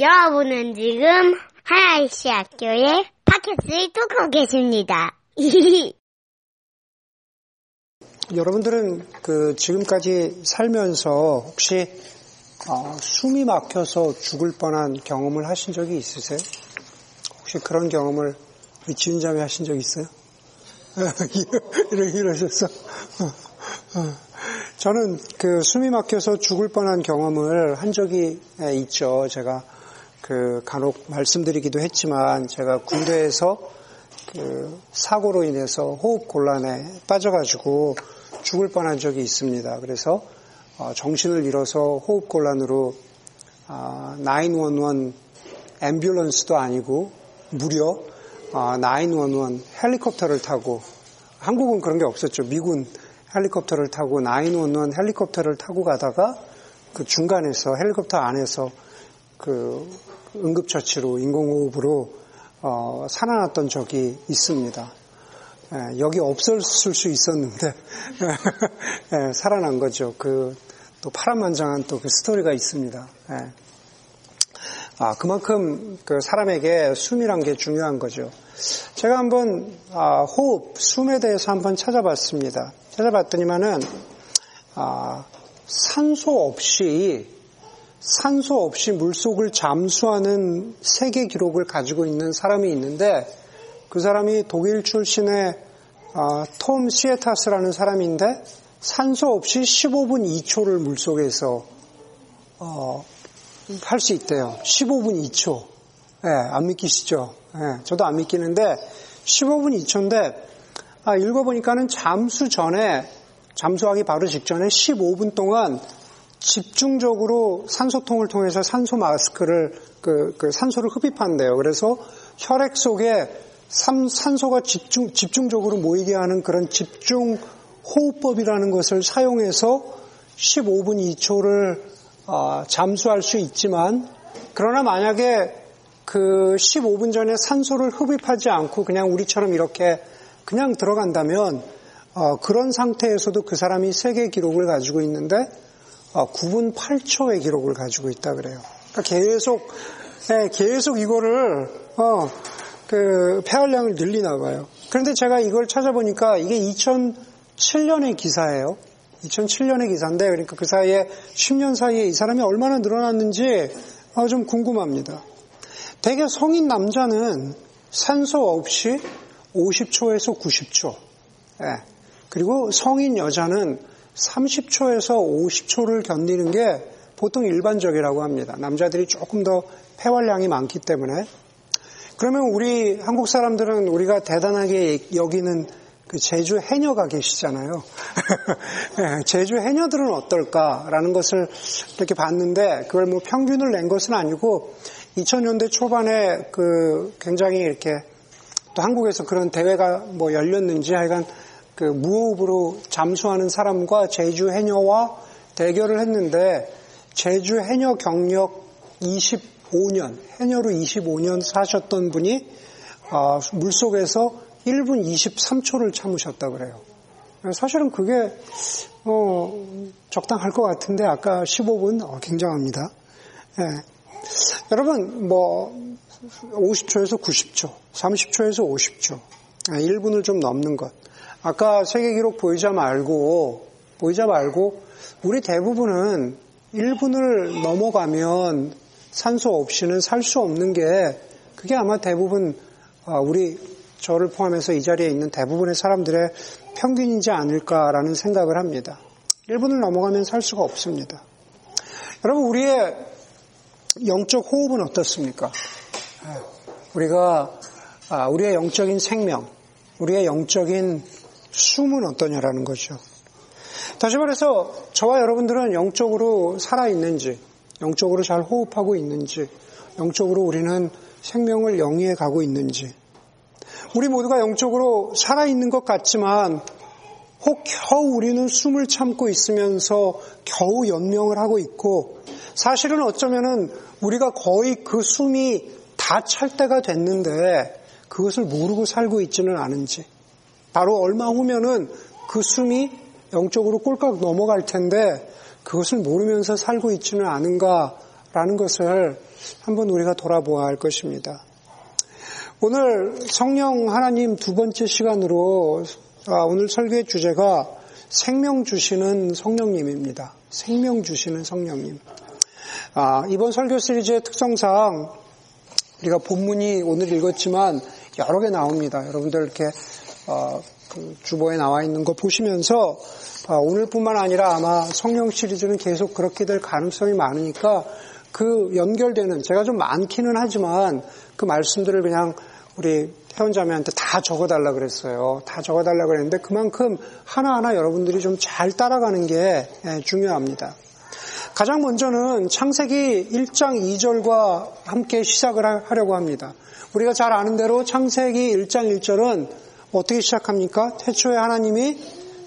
여러분은 지금 하나이시 학교의 팟캐스트를 듣고 계십니다. 여러분들은 그 지금까지 살면서 혹시 어, 숨이 막혀서 죽을 뻔한 경험을 하신 적이 있으세요? 혹시 그런 경험을 우리 지은자매 하신 적 있어요? 이러, 이러셨어? 어, 어. 저는 그 숨이 막혀서 죽을 뻔한 경험을 한 적이 있죠. 제가 그 간혹 말씀드리기도 했지만 제가 군대에서 그 사고로 인해서 호흡 곤란에 빠져가지고 죽을 뻔한 적이 있습니다. 그래서 어, 정신을 잃어서 호흡 곤란으로 911 앰뷸런스도 아니고 무려 911 헬리콥터를 타고 한국은 그런 게 없었죠. 미군 헬리콥터를 타고 911 헬리콥터를 타고 가다가 그 중간에서 헬리콥터 안에서 그 응급처치로 인공호흡으로 어, 살아났던 적이 있습니다. 예, 여기 없었을 수 있었는데 예, 살아난 거죠. 그 또 파란만장한 또 그 스토리가 있습니다. 예. 아 그만큼 그 사람에게 숨이란 게 중요한 거죠. 제가 한번 아, 호흡, 숨에 대해서 한번 찾아봤습니다. 찾아봤더니만은 아, 산소 없이 산소 없이 물속을 잠수하는 세계 기록을 가지고 있는 사람이 있는데 그 사람이 독일 출신의 아, 톰 시에타스라는 사람인데 산소 없이 15분 2초를 물속에서 어, 할 수 있대요. 15분 2초. 예, 안 믿기시죠? 예, 저도 안 믿기는데 15분 2초인데 아, 읽어보니까는 잠수 전에 잠수하기 바로 직전에 15분 동안 집중적으로 산소통을 통해서 산소 마스크를 그, 그 산소를 흡입한대요. 그래서 혈액 속에 산, 산소가 집중 집중적으로 모이게 하는 그런 집중 호흡법이라는 것을 사용해서 15분 2초를 어, 잠수할 수 있지만 그러나 만약에 그 15분 전에 산소를 흡입하지 않고 그냥 우리처럼 이렇게 그냥 들어간다면 어, 그런 상태에서도 그 사람이 세계 기록을 가지고 있는데 어, 9분 8초의 기록을 가지고 있다 그래요. 그러니까 계속 네, 계속 이거를 어, 그 폐활량을 늘리나 봐요. 그런데 제가 이걸 찾아보니까 이게 2007년의 기사예요. 2007년의 기사인데 그러니까 그 사이에 10년 사이에 이 사람이 얼마나 늘어났는지 어, 좀 궁금합니다. 대개 성인 남자는 산소 없이 50초에서 90초. 예. 그리고 성인 여자는 30초에서 50초를 견디는 게 보통 일반적이라고 합니다. 남자들이 조금 더 폐활량이 많기 때문에. 그러면 우리 한국 사람들은 우리가 대단하게 여기는 그 제주 해녀가 계시잖아요. 예, 제주 해녀들은 어떨까라는 것을 이렇게 봤는데 그걸 뭐 평균을 낸 것은 아니고 2000년대 초반에 그 굉장히 이렇게 또 한국에서 그런 대회가 뭐 열렸는지 하여간 그 무호흡으로 잠수하는 사람과 제주 해녀와 대결을 했는데 제주 해녀 경력 25년, 해녀로 25년 사셨던 분이 어, 물속에서 1분 23초를 참으셨다 그래요. 사실은 그게 어, 적당할 것 같은데 아까 15분 어, 굉장합니다. 예. 여러분 뭐 50초에서 90초, 30초에서 50초, 1분을 좀 넘는 것. 아까 세계 기록 보이자 말고 보이자 말고 우리 대부분은 1분을 넘어가면 산소 없이는 살 수 없는 게 그게 아마 대부분 우리 저를 포함해서 이 자리에 있는 대부분의 사람들의 평균이지 않을까라는 생각을 합니다. 1분을 넘어가면 살 수가 없습니다. 여러분 우리의 영적 호흡은 어떻습니까? 우리가 우리의 영적인 생명, 우리의 영적인 숨은 어떠냐라는 거죠. 다시 말해서 저와 여러분들은 영적으로 살아있는지, 영적으로 잘 호흡하고 있는지, 영적으로 우리는 생명을 영위해 가고 있는지, 우리 모두가 영적으로 살아있는 것 같지만 혹 겨우 우리는 숨을 참고 있으면서 겨우 연명을 하고 있고 사실은 어쩌면은 우리가 거의 그 숨이 다 찰 때가 됐는데 그것을 모르고 살고 있지는 않은지 바로 얼마 후면은 그 숨이 영적으로 꼴깍 넘어갈 텐데 그것을 모르면서 살고 있지는 않은가 라는 것을 한번 우리가 돌아보아야 할 것입니다. 오늘 성령 하나님 두 번째 시간으로 아, 오늘 설교의 주제가 생명 주시는 성령님입니다. 생명 주시는 성령님. 아, 이번 설교 시리즈의 특성상 우리가 본문이 오늘 읽었지만 여러 개 나옵니다. 여러분들 이렇게 어, 그 주보에 나와 있는 거 보시면서 어, 오늘뿐만 아니라 아마 성령 시리즈는 계속 그렇게 될 가능성이 많으니까 그 연결되는 제가 좀 많기는 하지만 그 말씀들을 그냥 우리 태원자매한테 다 적어달라 그랬어요. 다 적어달라 그랬는데 그만큼 하나하나 여러분들이 좀 잘 따라가는 게 예, 중요합니다. 가장 먼저는 창세기 1장 2절과 함께 시작을 하려고 합니다. 우리가 잘 아는 대로 창세기 1장 1절은 어떻게 시작합니까? 태초에 하나님이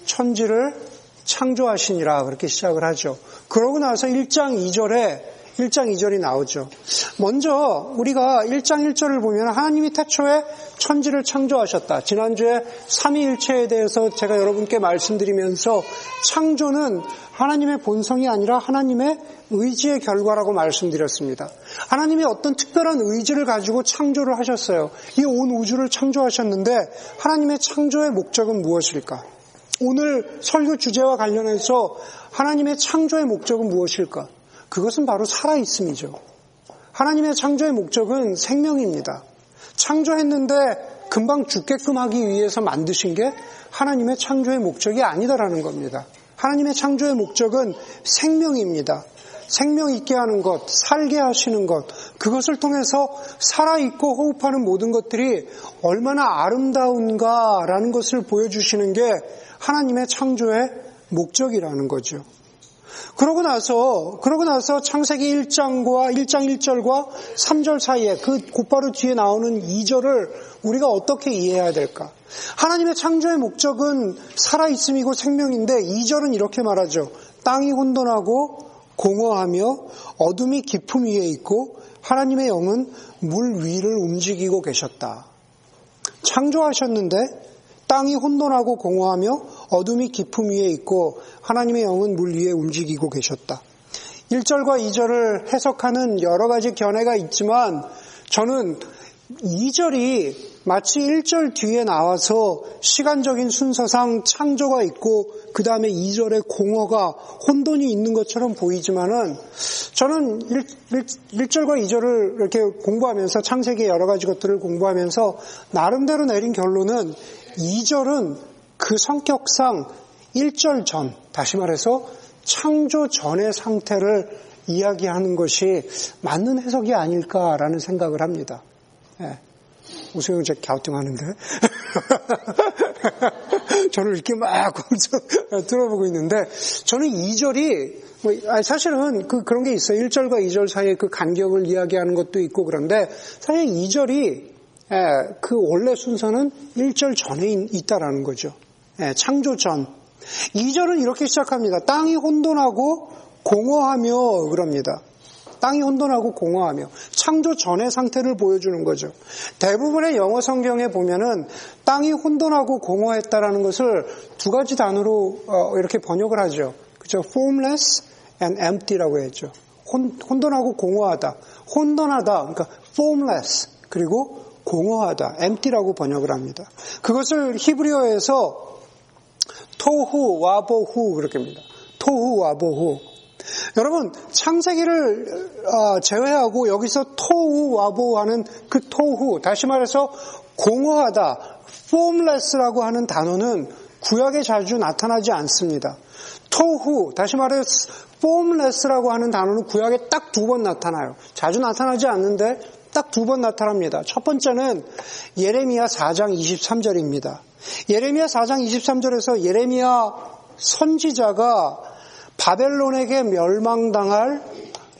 천지를 창조하시니라 그렇게 시작을 하죠. 그러고 나서 1장 2절에 1장 2절이 나오죠. 먼저 우리가 1장 1절을 보면 하나님이 태초에 천지를 창조하셨다. 지난주에 삼위일체에 대해서 제가 여러분께 말씀드리면서 창조는 하나님의 본성이 아니라 하나님의 의지의 결과라고 말씀드렸습니다. 하나님이 어떤 특별한 의지를 가지고 창조를 하셨어요. 이 온 우주를 창조하셨는데 하나님의 창조의 목적은 무엇일까? 오늘 설교 주제와 관련해서 하나님의 창조의 목적은 무엇일까? 그것은 바로 살아있음이죠. 하나님의 창조의 목적은 생명입니다. 창조했는데 금방 죽게끔 하기 위해서 만드신 게 하나님의 창조의 목적이 아니다라는 겁니다. 하나님의 창조의 목적은 생명입니다. 생명 있게 하는 것, 살게 하시는 것, 그것을 통해서 살아있고 호흡하는 모든 것들이 얼마나 아름다운가라는 것을 보여주시는 게 하나님의 창조의 목적이라는 거죠. 그러고 나서, 그러고 나서 창세기 1장과 1장 1절과 3절 사이에 그 곧바로 뒤에 나오는 2절을 우리가 어떻게 이해해야 될까? 하나님의 창조의 목적은 살아 있음이고 생명인데 2절은 이렇게 말하죠. 땅이 혼돈하고 공허하며 어둠이 깊음 위에 있고 하나님의 영은 물 위를 움직이고 계셨다. 창조하셨는데 땅이 혼돈하고 공허하며 어둠이 깊음 위에 있고 하나님의 영은 물 위에 움직이고 계셨다. 1절과 2절을 해석하는 여러 가지 견해가 있지만 저는 2절이 마치 1절 뒤에 나와서 시간적인 순서상 창조가 있고 그 다음에 2절에 공허가 혼돈이 있는 것처럼 보이지만은 저는 1, 1, 절과 2절을 이렇게 공부하면서 창세기의 여러 가지 것들을 공부하면서 나름대로 내린 결론은 2절은 그 성격상 1절 전, 다시 말해서 창조 전의 상태를 이야기하는 것이 맞는 해석이 아닐까라는 생각을 합니다. 예. 우승형 제 갸우뚱하는데 저를 이렇게 막 들어보고 있는데 저는 2절이 뭐 사실은 그 그런 게 있어요. 1절과 2절 사이에 그 간격을 이야기하는 것도 있고 그런데 사실 2절이 예, 그 원래 순서는 1절 전에 있다라는 거죠. 예, 창조 전. 2절은 이렇게 시작합니다. 땅이 혼돈하고 공허하며 그럽니다. 땅이 혼돈하고 공허하며 창조 전의 상태를 보여주는 거죠. 대부분의 영어 성경에 보면은 땅이 혼돈하고 공허했다라는 것을 두 가지 단어로 어, 이렇게 번역을 하죠. 그죠? formless and empty라고 했죠. 혼, 혼돈하고 공허하다. 혼돈하다. 그러니까 formless. 그리고 공허하다. empty라고 번역을 합니다. 그것을 히브리어에서 토후 와보후 그렇게 합니다. 토후 와보후. 여러분 창세기를 어, 제외하고 여기서 토후 와보하는 그 토후 다시 말해서 공허하다 formless라고 하는 단어는 구약에 자주 나타나지 않습니다. 토후 다시 말해 formless라고 하는 단어는 구약에 딱 두 번 나타나요. 자주 나타나지 않는데 딱 두 번 나타납니다. 첫 번째는 예레미야 4장 23절입니다. 예레미야 4장 23절에서 예레미야 선지자가 바벨론에게 멸망당할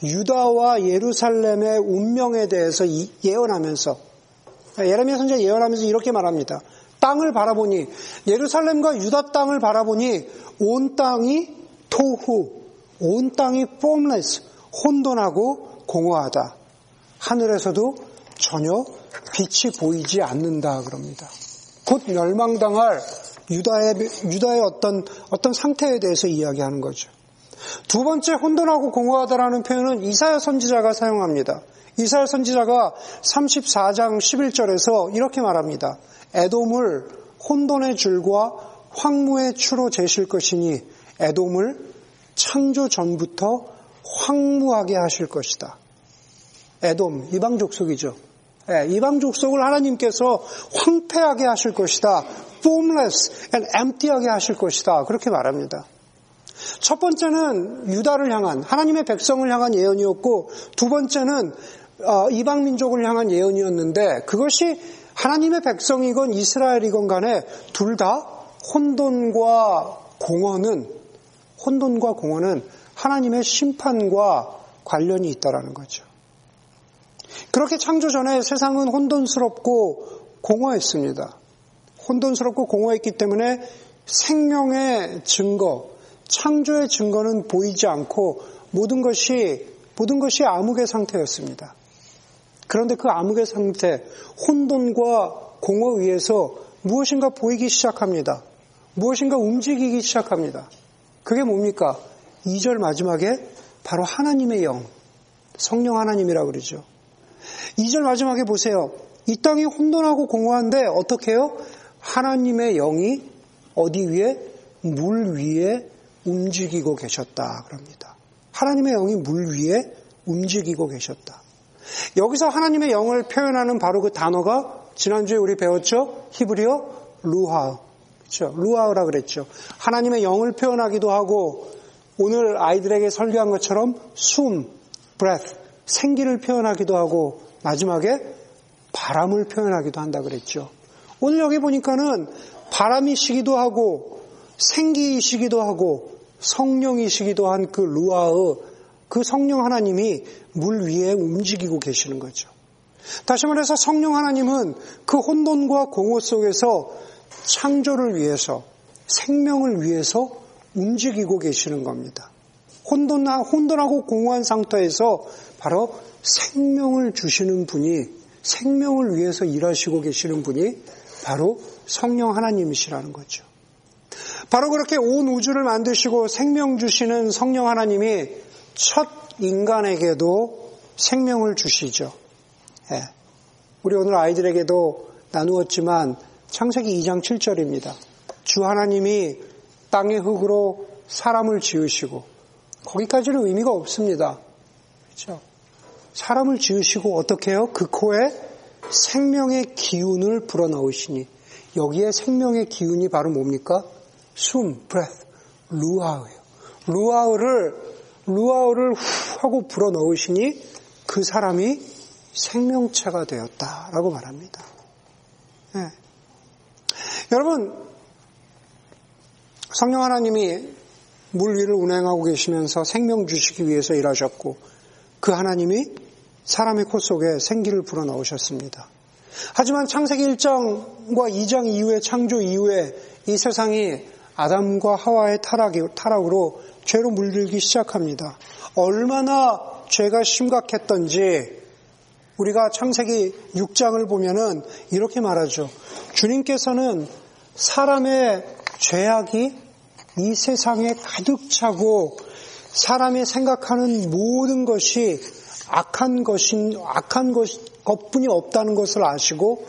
유다와 예루살렘의 운명에 대해서 예언하면서 예레미야 선지자 예언하면서 이렇게 말합니다. 땅을 바라보니 예루살렘과 유다 땅을 바라보니 온 땅이 토후, 온 땅이 formless, 혼돈하고 공허하다. 하늘에서도 전혀 빛이 보이지 않는다 그럽니다. 곧 멸망당할 유다의 유다의 어떤 어떤 상태에 대해서 이야기하는 거죠. 두 번째 혼돈하고 공허하다라는 표현은 이사야 선지자가 사용합니다. 이사야 선지자가 34장 11절에서 이렇게 말합니다. 에돔을 혼돈의 줄과 황무의 추로 재실 것이니 에돔을 창조 전부터 황무하게 하실 것이다. 에돔 이방 족속이죠. 예, 이방 족속을 하나님께서 황폐하게 하실 것이다. formless and empty하게 하실 것이다. 그렇게 말합니다. 첫 번째는 유다를 향한 하나님의 백성을 향한 예언이었고 두 번째는 어, 이방 민족을 향한 예언이었는데 그것이 하나님의 백성이건 이스라엘이건 간에 둘 다 혼돈과 공허는 혼돈과 공허는 하나님의 심판과 관련이 있다라는 거죠. 그렇게 창조 전에 세상은 혼돈스럽고 공허했습니다. 혼돈스럽고 공허했기 때문에 생명의 증거, 창조의 증거는 보이지 않고 모든 것이 모든 것이 암흑의 상태였습니다. 그런데 그 암흑의 상태, 혼돈과 공허 위에서 무엇인가 보이기 시작합니다. 무엇인가 움직이기 시작합니다. 그게 뭡니까? 2절 마지막에 바로 하나님의 영, 성령 하나님이라고 그러죠. 2절 마지막에 보세요. 이 땅이 혼돈하고 공허한데 어떻게 해요? 하나님의 영이 어디 위에? 물 위에 움직이고 계셨다. 그럽니다. 하나님의 영이 물 위에 움직이고 계셨다. 여기서 하나님의 영을 표현하는 바로 그 단어가 지난주에 우리 배웠죠? 히브리어 루하. 그렇죠? 루하라 그랬죠. 하나님의 영을 표현하기도 하고 오늘 아이들에게 설교한 것처럼 숨, breath, 생기를 표현하기도 하고 마지막에 바람을 표현하기도 한다 그랬죠. 오늘 여기 보니까는 바람이시기도 하고 생기이시기도 하고 성령이시기도 한 그 루아의 그 성령 하나님이 물 위에 움직이고 계시는 거죠. 다시 말해서 성령 하나님은 그 혼돈과 공허 속에서 창조를 위해서 생명을 위해서 움직이고 계시는 겁니다. 혼돈, 혼돈하고 공허한 상태에서 바로 생명을 주시는 분이 생명을 위해서 일하시고 계시는 분이 바로 성령 하나님이시라는 거죠. 바로 그렇게 온 우주를 만드시고 생명 주시는 성령 하나님이 첫 인간에게도 생명을 주시죠. 예. 우리 오늘 아이들에게도 나누었지만 창세기 2장 7절입니다. 주 하나님이 땅의 흙으로 사람을 지으시고 거기까지는 의미가 없습니다. 그렇죠? 사람을 지으시고 어떻게 해요? 그 코에 생명의 기운을 불어넣으시니 여기에 생명의 기운이 바로 뭡니까? 숨, breath, 루아우예요. 루아우를 루아우를 후 하고 불어넣으시니 그 사람이 생명체가 되었다라고 말합니다. 네. 여러분 성령 하나님이 물 위를 운행하고 계시면서 생명 주시기 위해서 일하셨고 그 하나님이 사람의 코 속에 생기를 불어넣으셨습니다. 하지만 창세기 1장과 2장 이후에 창조 이후에 이 세상이 아담과 하와의 타락으로 죄로 물들기 시작합니다. 얼마나 죄가 심각했던지 우리가 창세기 6장을 보면은 이렇게 말하죠. 주님께서는 사람의 죄악이 이 세상에 가득 차고 사람이 생각하는 모든 것이 악한 것인 악한 것 것뿐이 없다는 것을 아시고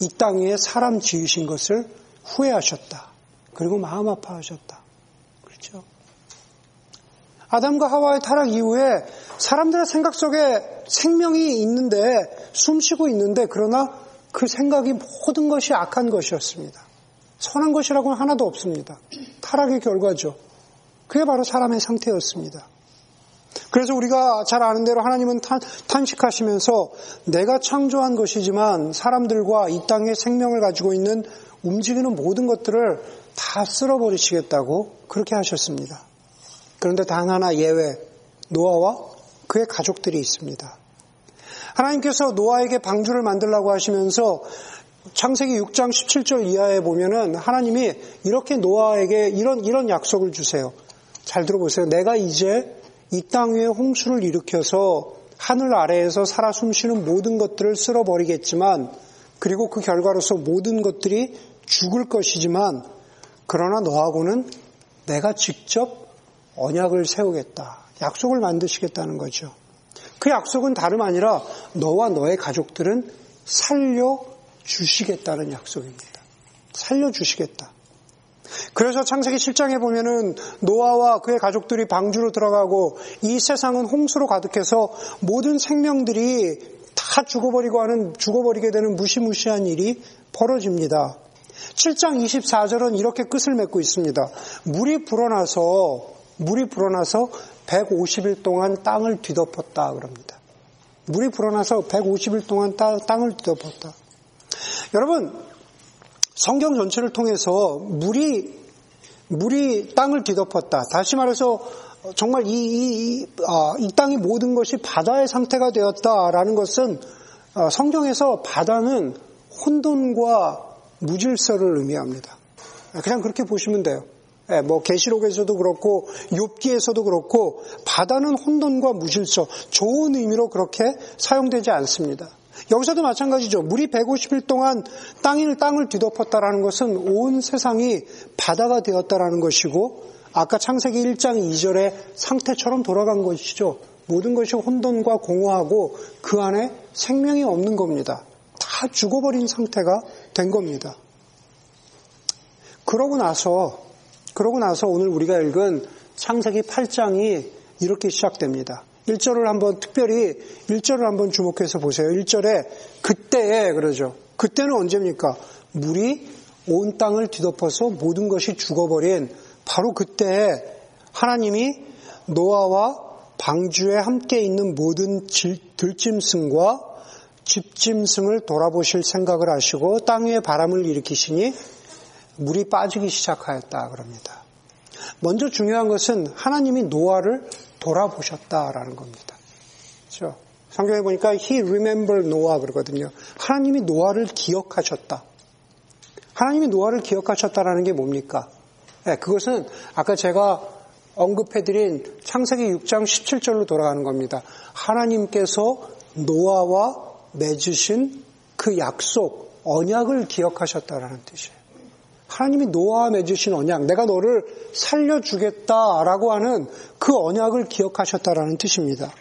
이땅 위에 사람 지으신 것을 후회하셨다. 그리고 마음 아파하셨다. 그렇죠? 아담과 하와의 타락 이후에 사람들의 생각 속에 생명이 있는데 숨 쉬고 있는데 그러나 그 생각이 모든 것이 악한 것이었습니다. 선한 것이라고는 하나도 없습니다. 타락의 결과죠. 그게 바로 사람의 상태였습니다. 그래서 우리가 잘 아는 대로 하나님은 탄, 식하시면서 내가 창조한 것이지만 사람들과 이 땅에 생명을 가지고 있는 움직이는 모든 것들을 다 쓸어버리시겠다고 그렇게 하셨습니다. 그런데 단 하나 예외, 노아와 그의 가족들이 있습니다. 하나님께서 노아에게 방주를 만들라고 하시면서 창세기 6장 17절 이하에 보면은 하나님이 이렇게 노아에게 이런, 이런 약속을 주세요. 잘 들어보세요. 내가 이제 이 땅 위에 홍수를 일으켜서 하늘 아래에서 살아 숨쉬는 모든 것들을 쓸어버리겠지만 그리고 그 결과로서 모든 것들이 죽을 것이지만 그러나 너하고는 내가 직접 언약을 세우겠다. 약속을 만드시겠다는 거죠. 그 약속은 다름 아니라 너와 너의 가족들은 살려 주시겠다는 약속입니다. 살려 주시겠다. 그래서 창세기 7장에 보면은 노아와 그의 가족들이 방주로 들어가고 이 세상은 홍수로 가득해서 모든 생명들이 다 죽어버리고 하는 죽어버리게 되는 무시무시한 일이 벌어집니다. 7장 24절은 이렇게 끝을 맺고 있습니다. 물이 불어나서 물이 불어나서 150일 동안 땅을 뒤덮었다 그럽니다. 물이 불어나서 150일 동안 땅을 뒤덮었다. 여러분 성경 전체를 통해서 물이 물이 땅을 뒤덮었다. 다시 말해서 정말 이, 이, 이, 아, 이 땅이 모든 것이 바다의 상태가 되었다라는 것은 어, 성경에서 바다는 혼돈과 무질서를 의미합니다. 그냥 그렇게 보시면 돼요. 예, 뭐 계시록에서도 그렇고 욥기에서도 그렇고 바다는 혼돈과 무질서 좋은 의미로 그렇게 사용되지 않습니다. 여기서도 마찬가지죠. 물이 150일 동안 땅을 땅을 뒤덮었다라는 것은 온 세상이 바다가 되었다라는 것이고 아까 창세기 1장 2절의 상태처럼 돌아간 것이죠. 모든 것이 혼돈과 공허하고 그 안에 생명이 없는 겁니다. 다 죽어버린 상태가 된 겁니다. 그러고 나서 그러고 나서 오늘 우리가 읽은 창세기 8장이 이렇게 시작됩니다. 1절을 한번 특별히 1절을 한번 주목해서 보세요. 1절에 그때에 그러죠. 그때는 언제입니까? 물이 온 땅을 뒤덮어서 모든 것이 죽어버린 바로 그때에 하나님이 노아와 방주에 함께 있는 모든 들짐승과 집짐승을 돌아보실 생각을 하시고 땅 위에 바람을 일으키시니 물이 빠지기 시작하였다 그럽니다. 먼저 중요한 것은 하나님이 노아를 돌아보셨다라는 겁니다. 그렇죠? 성경에 보니까 he remembered Noah 그러거든요. 하나님이 노아를 기억하셨다. 하나님이 노아를 기억하셨다라는 게 뭡니까? 네, 그것은 아까 제가 언급해드린 창세기 6장 17절로 돌아가는 겁니다. 하나님께서 노아와 맺으신 그 약속, 언약을 기억하셨다라는 뜻이에요. 하나님이 노아와 맺으신 언약, 내가 너를 살려주겠다라고 하는 그 언약을 기억하셨다라는 뜻입니다.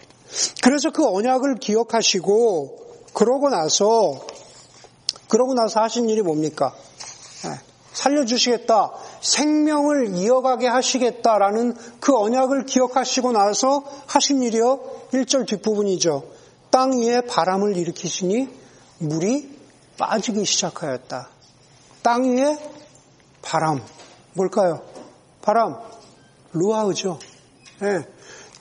그래서 그 언약을 기억하시고 그러고 나서 그러고 나서 하신 일이 뭡니까? 네, 살려주시겠다, 생명을 이어가게 하시겠다라는 그 언약을 기억하시고 나서 하신 일이요 1절 뒷부분이죠. 땅 위에 바람을 일으키시니 물이 빠지기 시작하였다. 땅 위에 바람. 뭘까요? 바람. 루아우죠. 네.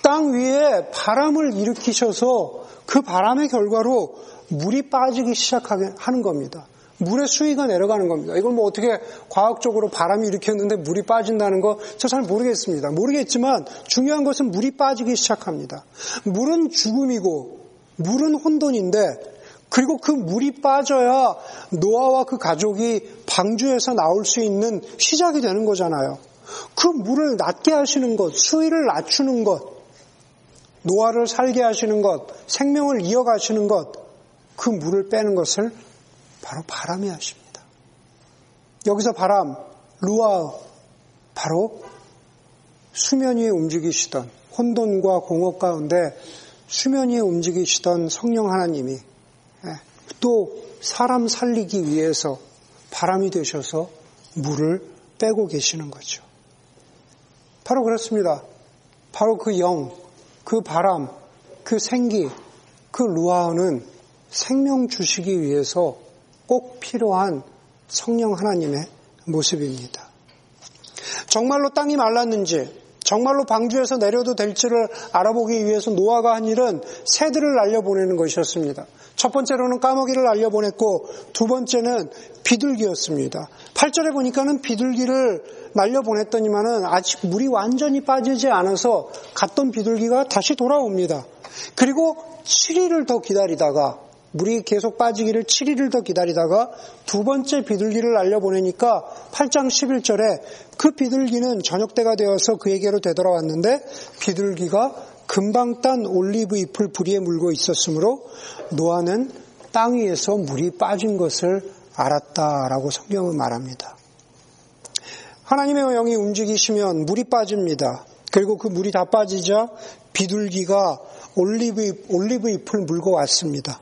땅 위에 바람을 일으키셔서 그 바람의 결과로 물이 빠지기 시작하게 하는 겁니다. 물의 수위가 내려가는 겁니다. 이걸 뭐 어떻게 과학적으로 바람이 일으켰는데 물이 빠진다는 거 저 잘 모르겠습니다. 모르겠지만 중요한 것은 물이 빠지기 시작합니다. 물은 죽음이고 물은 혼돈인데 그리고 그 물이 빠져야 노아와 그 가족이 방주에서 나올 수 있는 시작이 되는 거잖아요. 그 물을 낮게 하시는 것, 수위를 낮추는 것, 노아를 살게 하시는 것, 생명을 이어가시는 것, 그 물을 빼는 것을 바로 바람이 하십니다. 여기서 바람, 루아, 바로 수면 위에 움직이시던 혼돈과 공업 가운데 수면 위에 움직이시던 성령 하나님이 또 사람 살리기 위해서 바람이 되셔서 물을 빼고 계시는 거죠. 바로 그렇습니다. 바로 그 영, 그 바람, 그 생기, 그 루아는 생명 주시기 위해서 꼭 필요한 성령 하나님의 모습입니다. 정말로 땅이 말랐는지, 정말로 방주에서 내려도 될지를 알아보기 위해서 노아가 한 일은 새들을 날려보내는 것이었습니다. 첫 번째로는 까마귀를 날려보냈고 두 번째는 비둘기였습니다. 8절에 보니까는 비둘기를 날려보냈더니만은 아직 물이 완전히 빠지지 않아서 갔던 비둘기가 다시 돌아옵니다. 그리고 7일을 더 기다리다가 물이 계속 빠지기를 7일을 더 기다리다가 두 번째 비둘기를 날려보내니까 8장 11절에 그 비둘기는 저녁 때가 되어서 그에게로 되돌아왔는데 비둘기가 금방 딴 올리브 잎을 부리에 물고 있었으므로 노아는 땅 위에서 물이 빠진 것을 알았다라고 성경은 말합니다. 하나님의 영이 움직이시면 물이 빠집니다. 그리고 그 물이 다 빠지자 비둘기가 올리브, 올리브 잎을 물고 왔습니다.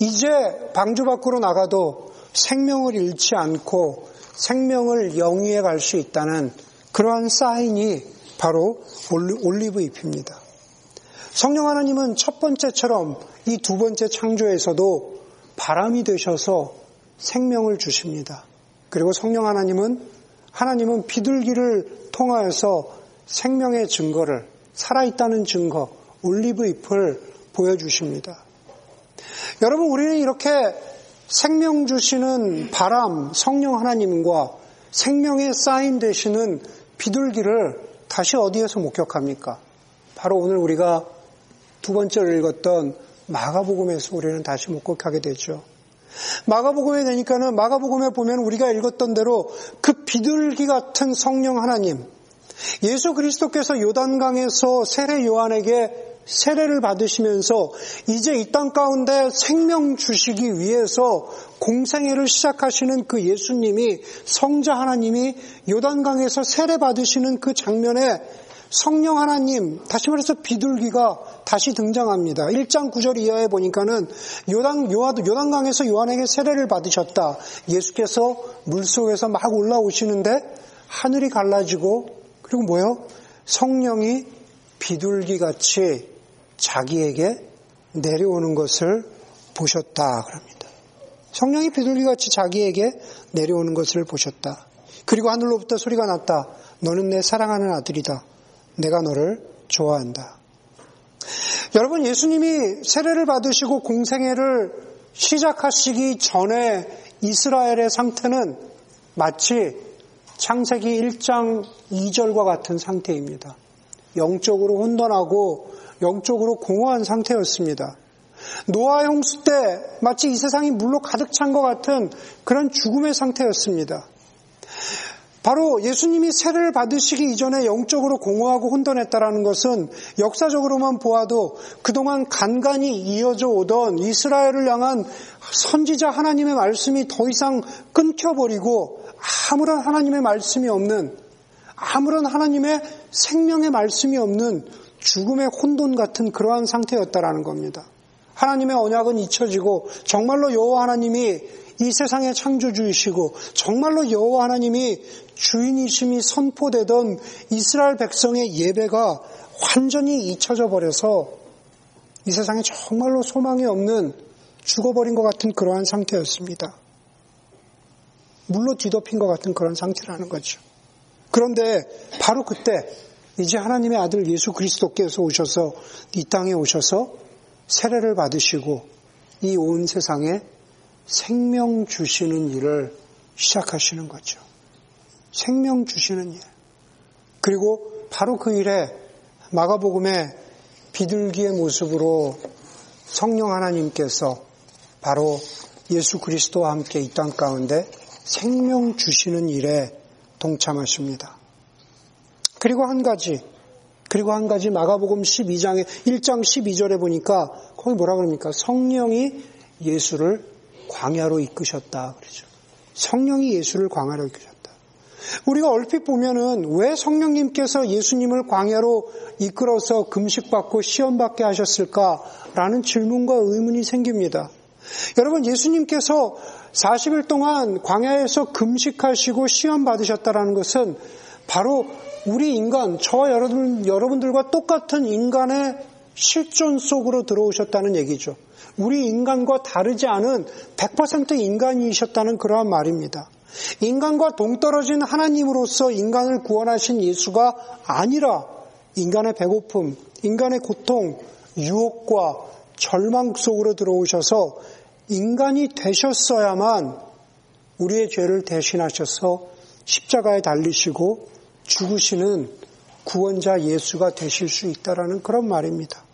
이제 방주 밖으로 나가도 생명을 잃지 않고 생명을 영위해 갈 수 있다는 그러한 사인이 바로 올리브 잎입니다. 성령 하나님은 첫 번째처럼 이 두 번째 창조에서도 바람이 되셔서 생명을 주십니다. 그리고 성령 하나님은 하나님은 비둘기를 통하여서 생명의 증거를 살아있다는 증거, 올리브 잎을 보여주십니다. 여러분, 우리는 이렇게 생명 주시는 바람, 성령 하나님과 생명의 사인 되시는 비둘기를 다시 어디에서 목격합니까? 바로 오늘 우리가 두 번째로 읽었던 마가복음에서 우리는 다시 목격하게 되죠. 마가복음에 되니까는 마가복음에 보면 우리가 읽었던 대로 그 비둘기 같은 성령 하나님, 예수 그리스도께서 요단강에서 세례 요한에게 세례를 받으시면서 이제 이 땅 가운데 생명 주시기 위해서 공생애를 시작하시는 그 예수님이 성자 하나님이 요단강에서 세례 받으시는 그 장면에 성령 하나님, 다시 말해서 비둘기가 다시 등장합니다. 1장 9절 이하에 보니까는 요단, 요단강에서 요한에게 세례를 받으셨다. 예수께서 물속에서 막 올라오시는데 하늘이 갈라지고 그리고 뭐요? 성령이 비둘기 같이 자기에게 내려오는 것을 보셨다. 그럽니다. 성령이 비둘기 같이 자기에게 내려오는 것을 보셨다. 그리고 하늘로부터 소리가 났다. 너는 내 사랑하는 아들이다. 내가 너를 좋아한다. 여러분, 예수님이 세례를 받으시고 공생애를 시작하시기 전에 이스라엘의 상태는 마치 창세기 1장 2절과 같은 상태입니다. 영적으로 혼돈하고 영적으로 공허한 상태였습니다. 노아 홍수 때 마치 이 세상이 물로 가득 찬 것 같은 그런 죽음의 상태였습니다. 바로 예수님이 세례를 받으시기 이전에 영적으로 공허하고 혼돈했다라는 것은 역사적으로만 보아도 그동안 간간히 이어져 오던 이스라엘을 향한 선지자 하나님의 말씀이 더 이상 끊겨버리고 아무런 하나님의 말씀이 없는 아무런 하나님의 생명의 말씀이 없는 죽음의 혼돈 같은 그러한 상태였다라는 겁니다. 하나님의 언약은 잊혀지고 정말로 여호와 하나님이 이 세상의 창조주이시고 정말로 여호와 하나님이 주인이심이 선포되던 이스라엘 백성의 예배가 완전히 잊혀져 버려서 이 세상에 정말로 소망이 없는 죽어버린 것 같은 그러한 상태였습니다. 물로 뒤덮인 것 같은 그런 상태라는 거죠. 그런데 바로 그때 이제 하나님의 아들 예수 그리스도께서 오셔서 이 땅에 오셔서 세례를 받으시고 이 온 세상에 생명 주시는 일을 시작하시는 거죠. 생명 주시는 일. 그리고 바로 그 일에 마가복음의 비둘기의 모습으로 성령 하나님께서 바로 예수 그리스도와 함께 이 땅 가운데 생명 주시는 일에 동참하십니다. 그리고 한 가지, 그리고 한 가지 마가복음 12장에 1장 12절에 보니까 거기 뭐라 그럽니까? 성령이 예수를 광야로 이끄셨다 그러죠. 성령이 예수를 광야로 이끄셨다. 우리가 얼핏 보면은 왜 성령님께서 예수님을 광야로 이끌어서 금식받고 시험받게 하셨을까라는 질문과 의문이 생깁니다. 여러분 예수님께서 40일 동안 광야에서 금식하시고 시험 받으셨다라는 것은 바로 우리 인간, 저와 여러분, 여러분들과 똑같은 인간의 실존 속으로 들어오셨다는 얘기죠. 우리 인간과 다르지 않은 100% 인간이셨다는 그러한 말입니다. 인간과 동떨어진 하나님으로서 인간을 구원하신 예수가 아니라 인간의 배고픔, 인간의 고통, 유혹과 절망 속으로 들어오셔서 인간이 되셨어야만 우리의 죄를 대신하셔서 십자가에 달리시고 죽으시는 구원자 예수가 되실 수 있다라는 그런 말입니다.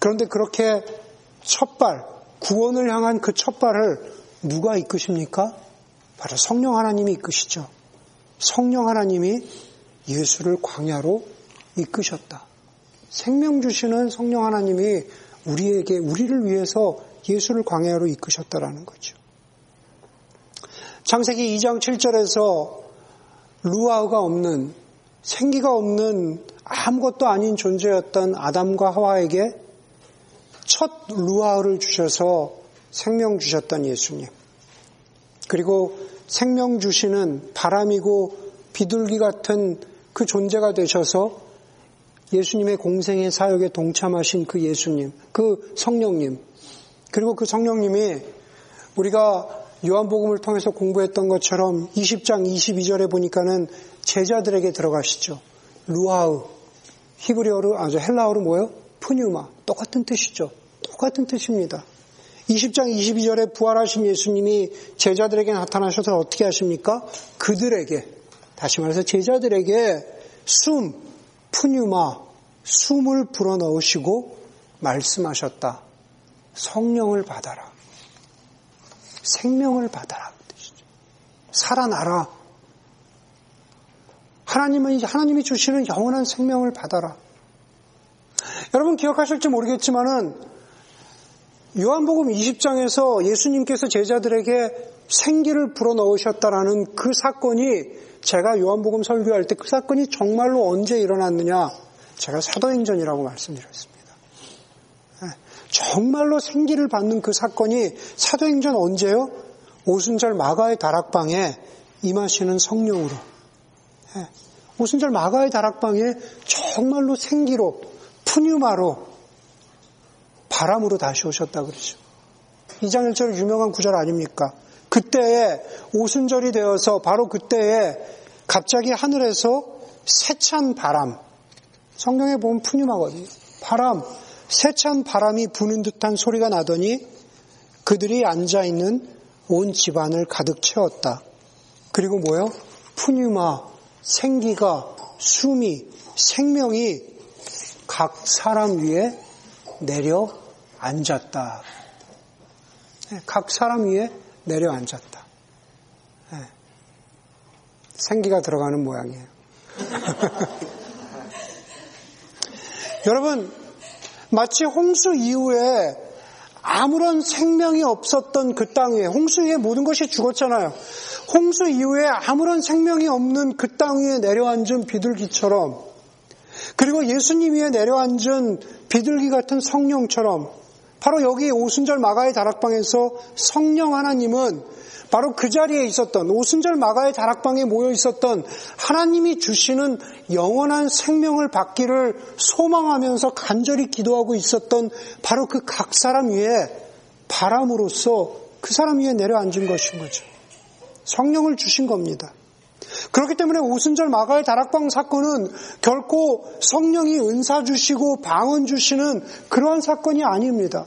그런데 그렇게 첫발, 구원을 향한 그 첫발을 누가 이끄십니까? 바로 성령 하나님이 이끄시죠. 성령 하나님이 예수를 광야로 이끄셨다. 생명 주시는 성령 하나님이 우리에게, 우리를 위해서 예수를 광야로 이끄셨다라는 거죠. 창세기 2장 7절에서 루아우가 없는 생기가 없는 아무것도 아닌 존재였던 아담과 하와에게 첫 루아를 주셔서 생명 주셨던 예수님. 그리고 생명 주시는 바람이고 비둘기 같은 그 존재가 되셔서 예수님의 공생의 사역에 동참하신 그 예수님, 그 성령님, 그리고 그 성령님이 우리가 요한복음을 통해서 공부했던 것처럼 20장 22절에 보니까는 제자들에게 들어가시죠. 루아우, 히브리어로, 아주 헬라어로 뭐예요? 푸뉴마. 똑같은 뜻이죠. 똑같은 뜻입니다. 20장 22절에 부활하신 예수님이 제자들에게 나타나셔서 어떻게 하십니까? 그들에게, 다시 말해서 제자들에게 숨, 푸뉴마, 숨을 불어넣으시고 말씀하셨다. 성령을 받아라. 생명을 받아라. 살아나라. 하나님은 하나님이 주시는 영원한 생명을 받아라. 여러분 기억하실지 모르겠지만은 요한복음 20장에서 예수님께서 제자들에게 생기를 불어넣으셨다라는 그 사건이 제가 요한복음 설교할 때 그 사건이 정말로 언제 일어났느냐? 제가 사도행전이라고 말씀드렸습니다. 예, 정말로 생기를 받는 그 사건이 사도행전 언제요? 오순절 마가의 다락방에 임하시는 성령으로. 예, 오순절 마가의 다락방에 정말로 생기로, 푸뉴마로, 바람으로 다시 오셨다 그러죠. 2장 1절 유명한 구절 아닙니까? 그때에 오순절이 되어서 바로 그때에 갑자기 하늘에서 세찬 바람, 성경에 보면 푸념하거든요. 바람, 세찬 바람이 부는 듯한 소리가 나더니 그들이 앉아 있는 온 집안을 가득 채웠다. 그리고 뭐요? 푸뉴마, 생기가, 숨이, 생명이 각 사람 위에 내려 앉았다. 네, 각 사람 위에 내려 앉았다. 네. 생기가 들어가는 모양이에요. 여러분, 마치 홍수 이후에 아무런 생명이 없었던 그땅 위에, 홍수 위에 모든 것이 죽었잖아요. 홍수 이후에 아무런 생명이 없는 그 땅 위에 내려앉은 비둘기처럼, 그리고 예수님 위에 내려앉은 비둘기 같은 성령처럼, 바로 여기 오순절 마가의 다락방에서 성령 하나님은 바로 그 자리에 있었던 오순절 마가의 다락방에 모여 있었던 하나님이 주시는 영원한 생명을 받기를 소망하면서 간절히 기도하고 있었던 바로 그 각 사람 위에 바람으로서 그 사람 위에 내려앉은 것인 거죠. 성령을 주신 겁니다. 그렇기 때문에 오순절 마가의 다락방 사건은 결코 성령이 은사 주시고 방언 주시는 그러한 사건이 아닙니다.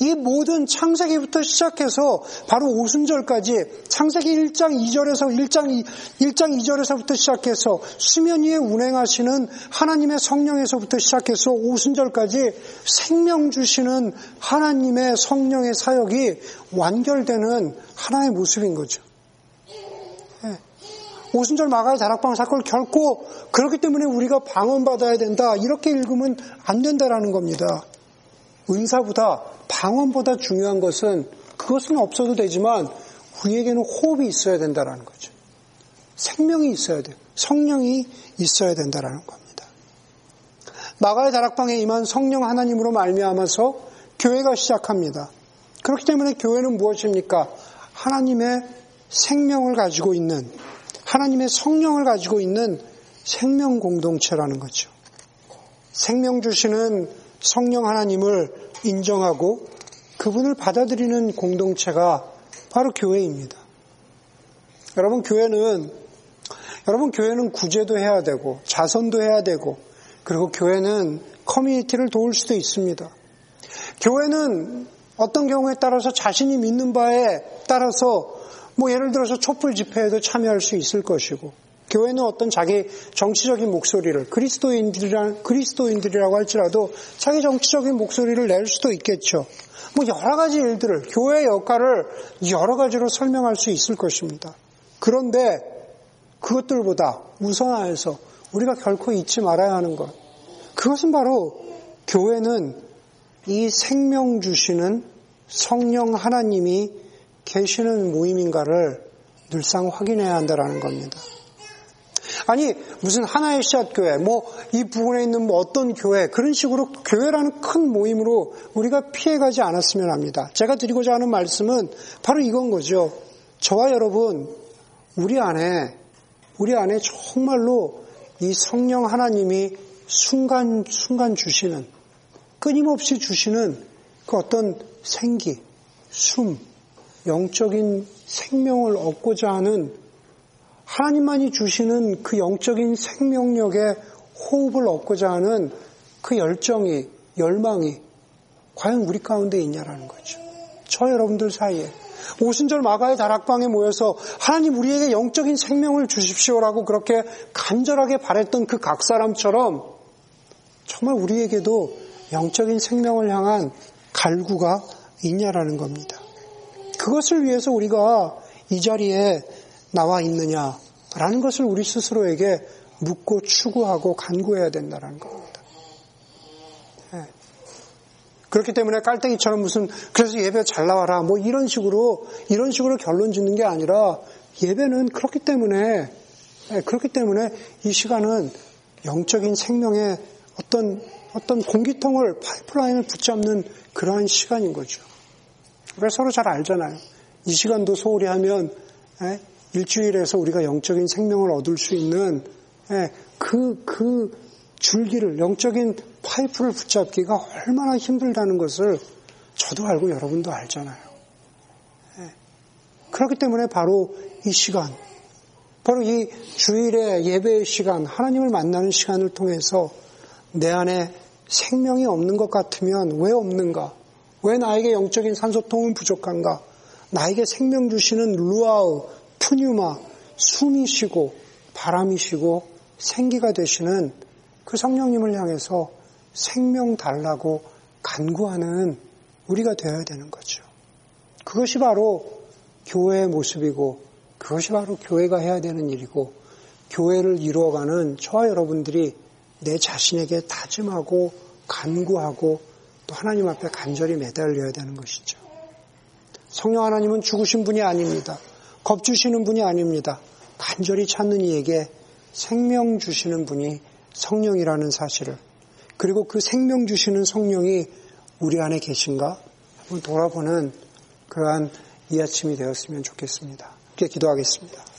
이 모든 창세기부터 시작해서 바로 오순절까지 창세기 1장 2절에서 1장 1장 2절에서부터 시작해서 수면 위에 운행하시는 하나님의 성령에서부터 시작해서 오순절까지 생명 주시는 하나님의 성령의 사역이 완결되는 하나의 모습인 거죠. 오순절 마가의 다락방 사건을 결코 그렇기 때문에 우리가 방언받아야 된다. 이렇게 읽으면 안 된다라는 겁니다. 은사보다 방언보다 중요한 것은 그것은 없어도 되지만 우리에게는 호흡이 있어야 된다라는 거죠. 생명이 있어야 돼요. 성령이 있어야 된다라는 겁니다. 마가의 다락방에 임한 성령 하나님으로 말미암아서 교회가 시작합니다. 그렇기 때문에 교회는 무엇입니까? 하나님의 생명을 가지고 있는 하나님의 성령을 가지고 있는 생명 공동체라는 거죠. 생명 주시는 성령 하나님을 인정하고 그분을 받아들이는 공동체가 바로 교회입니다. 여러분 교회는 여러분 교회는 구제도 해야 되고 자선도 해야 되고 그리고 교회는 커뮤니티를 도울 수도 있습니다. 교회는 어떤 경우에 따라서 자신이 믿는 바에 따라서 뭐 예를 들어서 촛불 집회에도 참여할 수 있을 것이고 교회는 어떤 자기 정치적인 목소리를 그리스도인들이라, 그리스도인들이라고 할지라도 자기 정치적인 목소리를 낼 수도 있겠죠. 뭐 여러 가지 일들을 교회의 역할을 여러 가지로 설명할 수 있을 것입니다. 그런데 그것들보다 우선하여서 우리가 결코 잊지 말아야 하는 것 그것은 바로 교회는 이 생명 주시는 성령 하나님이 계시는 모임인가를 늘상 확인해야 한다는 겁니다. 아니 무슨 하나의 씨앗 교회, 뭐 이 부근에 있는 뭐 어떤 교회 그런 식으로 교회라는 큰 모임으로 우리가 피해가지 않았으면 합니다. 제가 드리고자 하는 말씀은 바로 이건 거죠. 저와 여러분 우리 안에 우리 안에 정말로 이 성령 하나님이 순간 순간 주시는 끊임없이 주시는 그 어떤 생기, 숨, 영적인 생명을 얻고자 하는 하나님만이 주시는 그 영적인 생명력의 호흡을 얻고자 하는 그 열정이, 열망이 과연 우리 가운데 있냐라는 거죠. 저 여러분들 사이에. 오순절 마가의 다락방에 모여서 하나님 우리에게 영적인 생명을 주십시오라고 그렇게 간절하게 바랬던 그 각 사람처럼 정말 우리에게도 영적인 생명을 향한 갈구가 있냐라는 겁니다. 그것을 위해서 우리가 이 자리에 나와 있느냐라는 것을 우리 스스로에게 묻고 추구하고 간구해야 된다는 겁니다. 네. 그렇기 때문에 깔땡이처럼 무슨 그래서 예배 잘 나와라 뭐 이런 식으로 이런 식으로 결론 짓는 게 아니라 예배는 그렇기 때문에 네, 그렇기 때문에 이 시간은 영적인 생명의 어떤 어떤 공기통을 파이프라인을 붙잡는 그러한 시간인 거죠. 우리가 서로 잘 알잖아요. 이 시간도 소홀히 하면 예, 일주일에서 우리가 영적인 생명을 얻을 수 있는 예, 그, 그 줄기를, 영적인 파이프를 붙잡기가 얼마나 힘들다는 것을 저도 알고 여러분도 알잖아요. 예. 그렇기 때문에 바로 이 시간, 바로 이 주일의 예배의 시간, 하나님을 만나는 시간을 통해서 내 안에 생명이 없는 것 같으면 왜 없는가? 왜 나에게 영적인 산소통은 부족한가? 나에게 생명 주시는 루아우, 푸뉴마, 숨이 쉬고 바람이 쉬고 생기가 되시는 그 성령님을 향해서 생명 달라고 간구하는 우리가 되어야 되는 거죠. 그것이 바로 교회의 모습이고 그것이 바로 교회가 해야 되는 일이고 교회를 이루어가는 저와 여러분들이 내 자신에게 다짐하고 간구하고 또 하나님 앞에 간절히 매달려야 되는 것이죠. 성령 하나님은 죽으신 분이 아닙니다. 겁주시는 분이 아닙니다. 간절히 찾는 이에게 생명 주시는 분이 성령이라는 사실을 그리고 그 생명 주시는 성령이 우리 안에 계신가 한번 돌아보는 그러한 이 아침이 되었으면 좋겠습니다. 함께 기도하겠습니다.